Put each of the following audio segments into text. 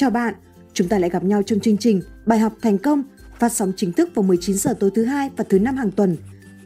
Chào bạn, chúng ta lại gặp nhau trong chương trình Bài học thành công phát sóng chính thức vào 19 giờ tối thứ hai và thứ năm hàng tuần.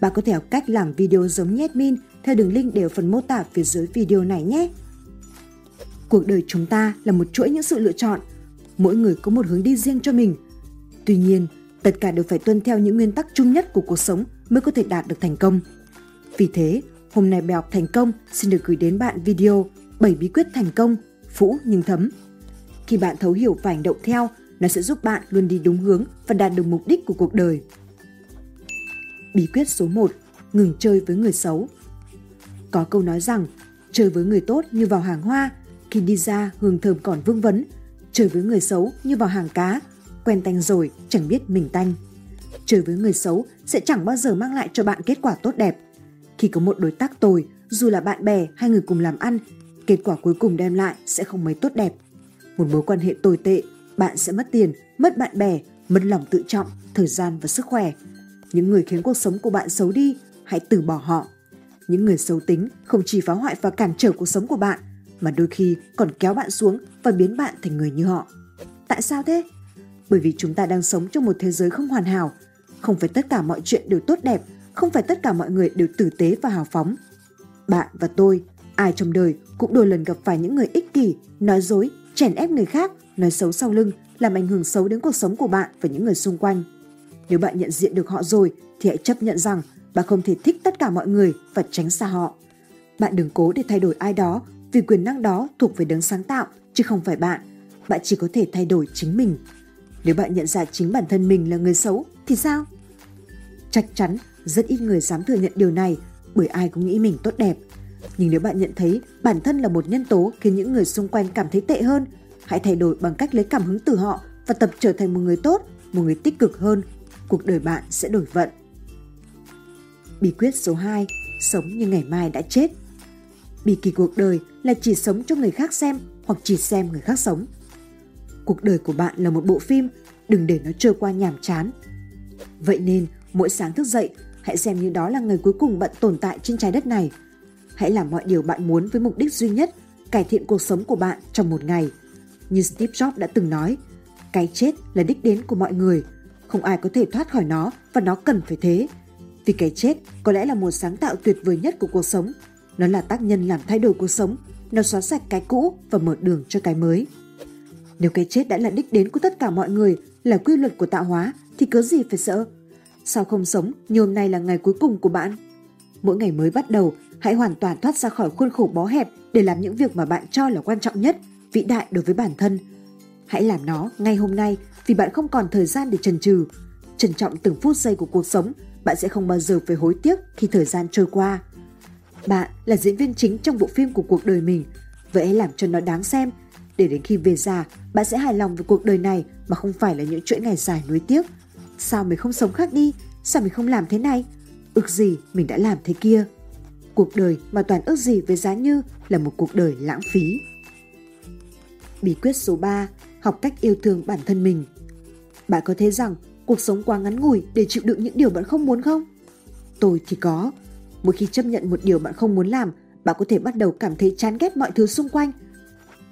Bạn có thể học cách làm video giống như admin theo đường link đều phần mô tả phía dưới video này nhé. Cuộc đời chúng ta là một chuỗi những sự lựa chọn, mỗi người có một hướng đi riêng cho mình. Tuy nhiên, tất cả đều phải tuân theo những nguyên tắc chung nhất của cuộc sống mới có thể đạt được thành công. Vì thế, hôm nay bài học thành công xin được gửi đến bạn video 7 bí quyết thành công, phũ nhưng thấm. Khi bạn thấu hiểu và hành động theo, nó sẽ giúp bạn luôn đi đúng hướng và đạt được mục đích của cuộc đời. Bí quyết số 1. Ngừng chơi với người xấu. Có câu nói rằng, chơi với người tốt như vào hàng hoa, khi đi ra hương thơm còn vương vấn, chơi với người xấu như vào hàng cá, quen tanh rồi chẳng biết mình tanh. Chơi với người xấu sẽ chẳng bao giờ mang lại cho bạn kết quả tốt đẹp. Khi có một đối tác tồi, dù là bạn bè hay người cùng làm ăn, kết quả cuối cùng đem lại sẽ không mấy tốt đẹp. Một mối quan hệ tồi tệ, bạn sẽ mất tiền, mất bạn bè, mất lòng tự trọng, thời gian và sức khỏe. Những người khiến cuộc sống của bạn xấu đi, hãy từ bỏ họ. Những người xấu tính không chỉ phá hoại và cản trở cuộc sống của bạn, mà đôi khi còn kéo bạn xuống và biến bạn thành người như họ. Tại sao thế? Bởi vì chúng ta đang sống trong một thế giới không hoàn hảo. Không phải tất cả mọi chuyện đều tốt đẹp, không phải tất cả mọi người đều tử tế và hào phóng. Bạn và tôi, ai trong đời cũng đôi lần gặp phải những người ích kỷ, nói dối, chèn ép người khác, nói xấu sau lưng, làm ảnh hưởng xấu đến cuộc sống của bạn và những người xung quanh. Nếu bạn nhận diện được họ rồi thì hãy chấp nhận rằng bạn không thể thích tất cả mọi người và tránh xa họ. Bạn đừng cố để thay đổi ai đó vì quyền năng đó thuộc về đấng sáng tạo chứ không phải bạn. Bạn chỉ có thể thay đổi chính mình. Nếu bạn nhận ra chính bản thân mình là người xấu thì sao? Chắc chắn rất ít người dám thừa nhận điều này bởi ai cũng nghĩ mình tốt đẹp. Nhưng nếu bạn nhận thấy bản thân là một nhân tố khiến những người xung quanh cảm thấy tệ hơn, hãy thay đổi bằng cách lấy cảm hứng từ họ và tập trở thành một người tốt, một người tích cực hơn. Cuộc đời bạn sẽ đổi vận. Bí quyết số 2, sống như ngày mai đã chết. Bi kỳ cuộc đời là chỉ sống cho người khác xem hoặc chỉ xem người khác sống. Cuộc đời của bạn là một bộ phim, đừng để nó trôi qua nhàm chán. Vậy nên, mỗi sáng thức dậy, hãy xem như đó là ngày cuối cùng bạn tồn tại trên trái đất này. Hãy làm mọi điều bạn muốn với mục đích duy nhất, cải thiện cuộc sống của bạn trong một ngày. Như Steve Jobs đã từng nói, cái chết là đích đến của mọi người, không ai có thể thoát khỏi nó và nó cần phải thế. Vì cái chết có lẽ là một sáng tạo tuyệt vời nhất của cuộc sống. Nó là tác nhân làm thay đổi cuộc sống, nó xóa sạch cái cũ và mở đường cho cái mới. Nếu cái chết đã là đích đến của tất cả mọi người, là quy luật của tạo hóa, thì cớ gì phải sợ? Sao không sống như hôm nay là ngày cuối cùng của bạn? Mỗi ngày mới bắt đầu, hãy hoàn toàn thoát ra khỏi khuôn khổ bó hẹp để làm những việc mà bạn cho là quan trọng nhất, vĩ đại đối với bản thân. Hãy làm nó ngay hôm nay vì bạn không còn thời gian để chần chừ. Trân trọng từng phút giây của cuộc sống, bạn sẽ không bao giờ phải hối tiếc khi thời gian trôi qua. Bạn là diễn viên chính trong bộ phim của cuộc đời mình, vậy hãy làm cho nó đáng xem để đến khi về già bạn sẽ hài lòng với cuộc đời này mà không phải là những chuỗi ngày dài nuối tiếc. Sao mình không sống khác đi? Sao mình không làm thế này? Ước gì mình đã làm thế kia? Cuộc đời mà toàn ước gì với giá như là một cuộc đời lãng phí. Bí quyết số 3. Học cách yêu thương bản thân mình. Bạn có thấy rằng cuộc sống quá ngắn ngủi để chịu đựng những điều bạn không muốn không? Tôi thì có. Mỗi khi chấp nhận một điều bạn không muốn làm, bạn có thể bắt đầu cảm thấy chán ghét mọi thứ xung quanh.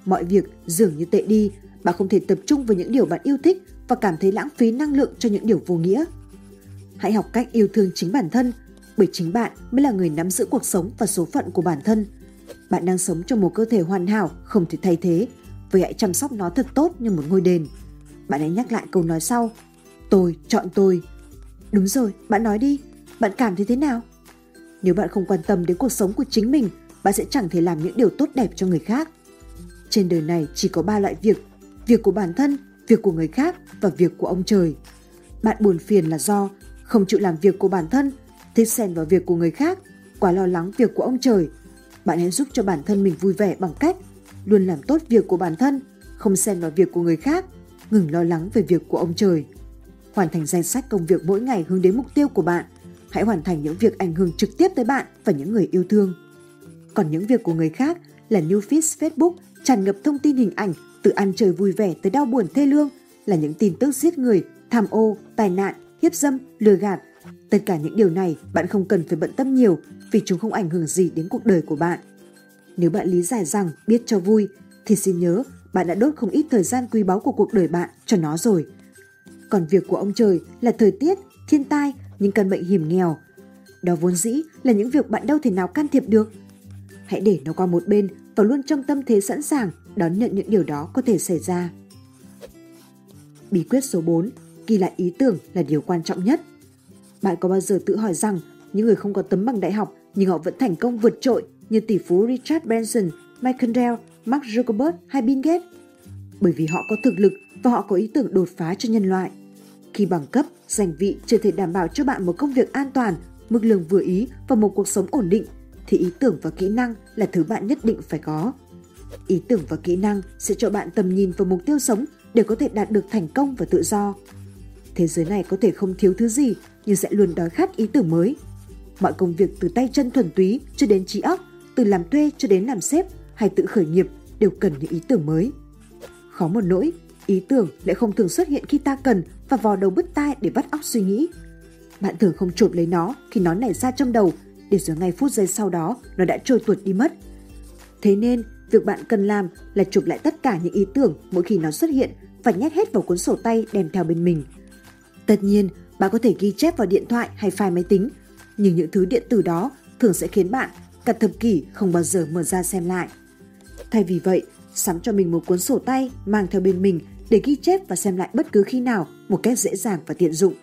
Mọi việc dường như tệ đi, bạn không thể tập trung vào những điều bạn yêu thích và cảm thấy lãng phí năng lượng cho những điều vô nghĩa. Hãy học cách yêu thương chính bản thân, bởi chính bạn mới là người nắm giữ cuộc sống và số phận của bản thân. Bạn đang sống trong một cơ thể hoàn hảo, không thể thay thế, vậy hãy chăm sóc nó thật tốt như một ngôi đền. Bạn hãy nhắc lại câu nói sau, tôi chọn tôi. Đúng rồi, bạn nói đi, bạn cảm thấy thế nào? Nếu bạn không quan tâm đến cuộc sống của chính mình, bạn sẽ chẳng thể làm những điều tốt đẹp cho người khác. Trên đời này chỉ có ba loại việc, việc của bản thân, việc của người khác và việc của ông trời. Bạn buồn phiền là do không chịu làm việc của bản thân, thích xen vào việc của người khác, quá lo lắng việc của ông trời. Bạn hãy giúp cho bản thân mình vui vẻ bằng cách luôn làm tốt việc của bản thân, không xen vào việc của người khác, ngừng lo lắng về việc của ông trời. Hoàn thành danh sách công việc mỗi ngày hướng đến mục tiêu của bạn. Hãy hoàn thành những việc ảnh hưởng trực tiếp tới bạn và những người yêu thương. Còn những việc của người khác là new feed Facebook tràn ngập thông tin hình ảnh từ ăn chơi vui vẻ tới đau buồn thê lương là những tin tức giết người, tham ô, tai nạn, hiếp dâm, lừa gạt. Tất cả những điều này bạn không cần phải bận tâm nhiều vì chúng không ảnh hưởng gì đến cuộc đời của bạn. Nếu bạn lý giải rằng biết cho vui thì xin nhớ bạn đã đốt không ít thời gian quý báu của cuộc đời bạn cho nó rồi. Còn việc của ông trời là thời tiết, thiên tai, những căn bệnh hiểm nghèo. Đó vốn dĩ là những việc bạn đâu thể nào can thiệp được. Hãy để nó qua một bên và luôn trong tâm thế sẵn sàng đón nhận những điều đó có thể xảy ra. Bí quyết số 4, ghi lại ý tưởng là điều quan trọng nhất. Bạn có bao giờ tự hỏi rằng những người không có tấm bằng đại học nhưng họ vẫn thành công vượt trội như tỷ phú Richard Branson, Michael Dell, Mark Zuckerberg hay Bill Gates? Bởi vì họ có thực lực và họ có ý tưởng đột phá cho nhân loại. Khi bằng cấp, danh vị chưa thể đảm bảo cho bạn một công việc an toàn, mức lương vừa ý và một cuộc sống ổn định, thì ý tưởng và kỹ năng là thứ bạn nhất định phải có. Ý tưởng và kỹ năng sẽ cho bạn tầm nhìn vào mục tiêu sống để có thể đạt được thành công và tự do. Thế giới này có thể không thiếu thứ gì nhưng sẽ luôn đói khát ý tưởng mới. Mọi công việc từ tay chân thuần túy cho đến trí óc, từ làm thuê cho đến làm sếp hay tự khởi nghiệp đều cần những ý tưởng mới. Khó một nỗi, ý tưởng lại không thường xuất hiện khi ta cần và vò đầu bứt tai để bắt óc suy nghĩ. Bạn thường không chộp lấy nó khi nó nảy ra trong đầu, để rồi ngay phút giây sau đó nó đã trôi tuột đi mất. Thế nên, việc bạn cần làm là chụp lại tất cả những ý tưởng mỗi khi nó xuất hiện và nhét hết vào cuốn sổ tay đem theo bên mình. Tất nhiên, bạn có thể ghi chép vào điện thoại hay file máy tính, nhưng những thứ điện tử đó thường sẽ khiến bạn cả thập kỷ không bao giờ mở ra xem lại. Thay vì vậy, sắm cho mình một cuốn sổ tay mang theo bên mình để ghi chép và xem lại bất cứ khi nào một cách dễ dàng và tiện dụng.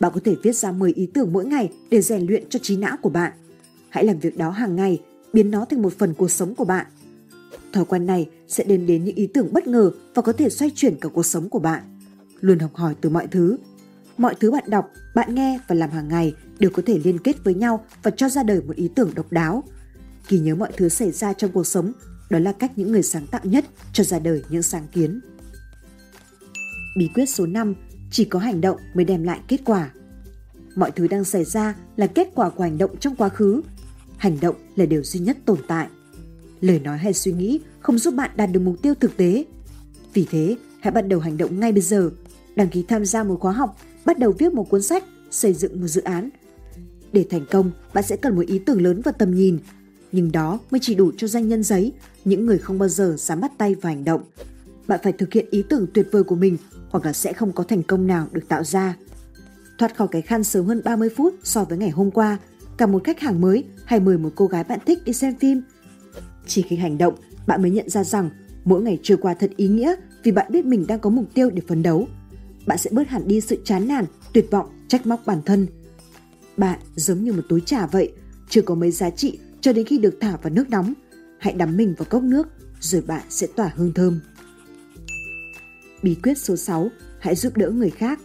Bạn có thể viết ra 10 ý tưởng mỗi ngày để rèn luyện cho trí não của bạn. Hãy làm việc đó hàng ngày, biến nó thành một phần cuộc sống của bạn. Thói quen này sẽ đem đến những ý tưởng bất ngờ và có thể xoay chuyển cả cuộc sống của bạn. Luôn học hỏi từ mọi thứ. Mọi thứ bạn đọc, bạn nghe và làm hàng ngày đều có thể liên kết với nhau và cho ra đời một ý tưởng độc đáo. Ghi nhớ mọi thứ xảy ra trong cuộc sống, đó là cách những người sáng tạo nhất cho ra đời những sáng kiến. Bí quyết số 5, chỉ có hành động mới đem lại kết quả. Mọi thứ đang xảy ra là kết quả của hành động trong quá khứ. Hành động là điều duy nhất tồn tại. Lời nói hay suy nghĩ không giúp bạn đạt được mục tiêu thực tế. Vì thế, hãy bắt đầu hành động ngay bây giờ. Đăng ký tham gia một khóa học, bắt đầu viết một cuốn sách, xây dựng một dự án. Để thành công, bạn sẽ cần một ý tưởng lớn và tầm nhìn. Nhưng đó mới chỉ đủ cho danh nhân giấy, những người không bao giờ dám bắt tay vào hành động. Bạn phải thực hiện ý tưởng tuyệt vời của mình hoặc là sẽ không có thành công nào được tạo ra. Thoát khỏi cái khăn sớm hơn 30 phút so với ngày hôm qua, cả một khách hàng mới hay mời một cô gái bạn thích đi xem phim. Chỉ khi hành động, bạn mới nhận ra rằng mỗi ngày trôi qua thật ý nghĩa vì bạn biết mình đang có mục tiêu để phấn đấu. Bạn sẽ bớt hẳn đi sự chán nản, tuyệt vọng, trách móc bản thân. Bạn giống như một túi trà vậy, chưa có mấy giá trị cho đến khi được thả vào nước nóng. Hãy đắm mình vào cốc nước, rồi bạn sẽ tỏa hương thơm. Bí quyết số 6, hãy giúp đỡ người khác.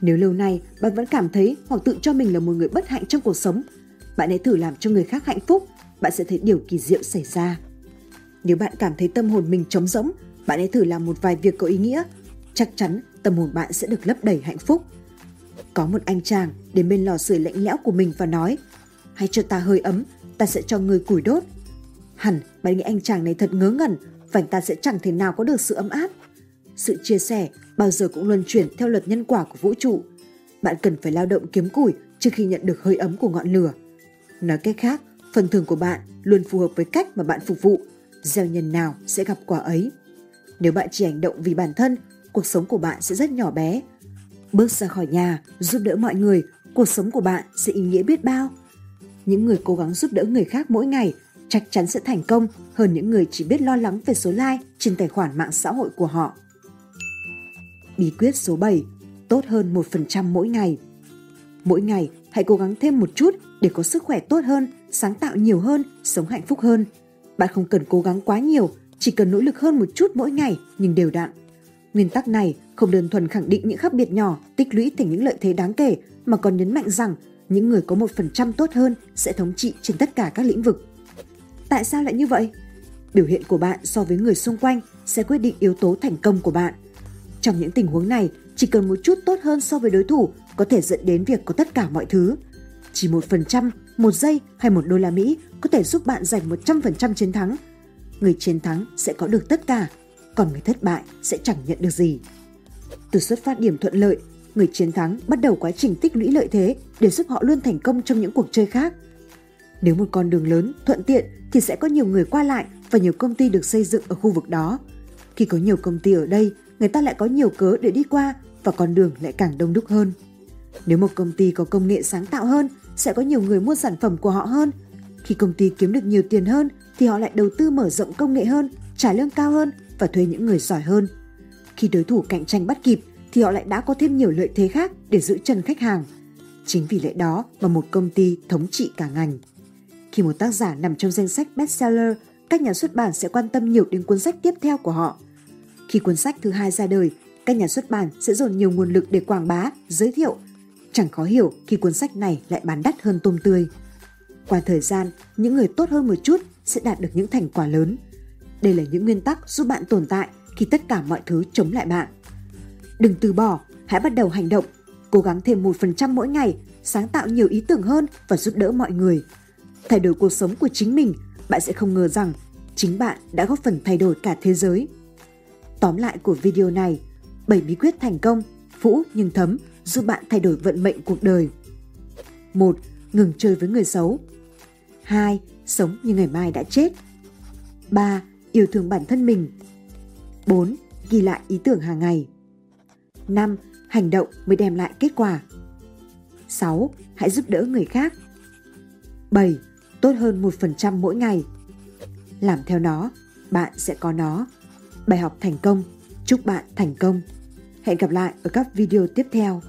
Nếu lâu nay bạn vẫn cảm thấy hoặc tự cho mình là một người bất hạnh trong cuộc sống, bạn hãy thử làm cho người khác hạnh phúc, bạn sẽ thấy điều kỳ diệu xảy ra. Nếu bạn cảm thấy tâm hồn mình trống rỗng, bạn hãy thử làm một vài việc có ý nghĩa, chắc chắn tâm hồn bạn sẽ được lấp đầy hạnh phúc. Có một anh chàng đến bên lò sưởi lạnh lẽo của mình và nói, hãy cho ta hơi ấm, ta sẽ cho người củi đốt. Hẳn bạn nghĩ anh chàng này thật ngớ ngẩn và anh ta sẽ chẳng thể nào có được sự ấm áp. Sự chia sẻ bao giờ cũng luân chuyển theo luật nhân quả của vũ trụ. Bạn cần phải lao động kiếm củi trước khi nhận được hơi ấm của ngọn lửa. Nói cách khác, phần thưởng của bạn luôn phù hợp với cách mà bạn phục vụ. Gieo nhân nào sẽ gặp quả ấy. Nếu bạn chỉ hành động vì bản thân, cuộc sống của bạn sẽ rất nhỏ bé. Bước ra khỏi nhà, giúp đỡ mọi người, cuộc sống của bạn sẽ ý nghĩa biết bao. Những người cố gắng giúp đỡ người khác mỗi ngày chắc chắn sẽ thành công hơn những người chỉ biết lo lắng về số like trên tài khoản mạng xã hội của họ. Bí quyết số 7, tốt hơn 1% mỗi ngày. Mỗi ngày, hãy cố gắng thêm một chút để có sức khỏe tốt hơn, sáng tạo nhiều hơn, sống hạnh phúc hơn. Bạn không cần cố gắng quá nhiều, chỉ cần nỗ lực hơn một chút mỗi ngày nhưng đều đặn. Nguyên tắc này không đơn thuần khẳng định những khác biệt nhỏ tích lũy thành những lợi thế đáng kể mà còn nhấn mạnh rằng những người có một phần trăm tốt hơn sẽ thống trị trên tất cả các lĩnh vực. Tại sao lại như vậy? Biểu hiện của bạn so với người xung quanh sẽ quyết định yếu tố thành công của bạn. Trong những tình huống này, chỉ cần một chút tốt hơn so với đối thủ có thể dẫn đến việc có tất cả mọi thứ. Chỉ một phần trăm, một giây hay một đô la Mỹ có thể giúp bạn giành 100% chiến thắng. Người chiến thắng sẽ có được tất cả, còn người thất bại sẽ chẳng nhận được gì. Từ xuất phát điểm thuận lợi, người chiến thắng bắt đầu quá trình tích lũy lợi thế để giúp họ luôn thành công trong những cuộc chơi khác. Nếu một con đường lớn, thuận tiện thì sẽ có nhiều người qua lại và nhiều công ty được xây dựng ở khu vực đó. Khi có nhiều công ty ở đây, người ta lại có nhiều cớ để đi qua và con đường lại càng đông đúc hơn. Nếu một công ty có công nghệ sáng tạo hơn, sẽ có nhiều người mua sản phẩm của họ hơn. Khi công ty kiếm được nhiều tiền hơn thì họ lại đầu tư mở rộng công nghệ hơn, trả lương cao hơn và thuê những người giỏi hơn. Khi đối thủ cạnh tranh bắt kịp thì họ lại đã có thêm nhiều lợi thế khác để giữ chân khách hàng. Chính vì lẽ đó mà một công ty thống trị cả ngành. Khi một tác giả nằm trong danh sách bestseller, các nhà xuất bản sẽ quan tâm nhiều đến cuốn sách tiếp theo của họ. Khi cuốn sách thứ hai ra đời, các nhà xuất bản sẽ dồn nhiều nguồn lực để quảng bá, giới thiệu. Chẳng khó hiểu khi cuốn sách này lại bán đắt hơn tôm tươi. Qua thời gian, những người tốt hơn một chút sẽ đạt được những thành quả lớn. Đây là những nguyên tắc giúp bạn tồn tại khi tất cả mọi thứ chống lại bạn. Đừng từ bỏ, hãy bắt đầu hành động, cố gắng thêm 1% mỗi ngày, sáng tạo nhiều ý tưởng hơn và giúp đỡ mọi người. Thay đổi cuộc sống của chính mình, bạn sẽ không ngờ rằng chính bạn đã góp phần thay đổi cả thế giới. Tóm lại của video này, 7 bí quyết thành công, phũ nhưng thấm giúp bạn thay đổi vận mệnh cuộc đời. 1. Ngừng chơi với người xấu. 2. Sống như ngày mai đã chết. 3. Yêu thương bản thân mình. 4. Ghi lại ý tưởng hàng ngày. 5. Hành động mới đem lại kết quả. 6. Hãy giúp đỡ người khác. 7. Tốt hơn 1% mỗi ngày. Làm theo nó, bạn sẽ có nó. Bài học thành công. Chúc bạn thành công. Hẹn gặp lại ở các video tiếp theo.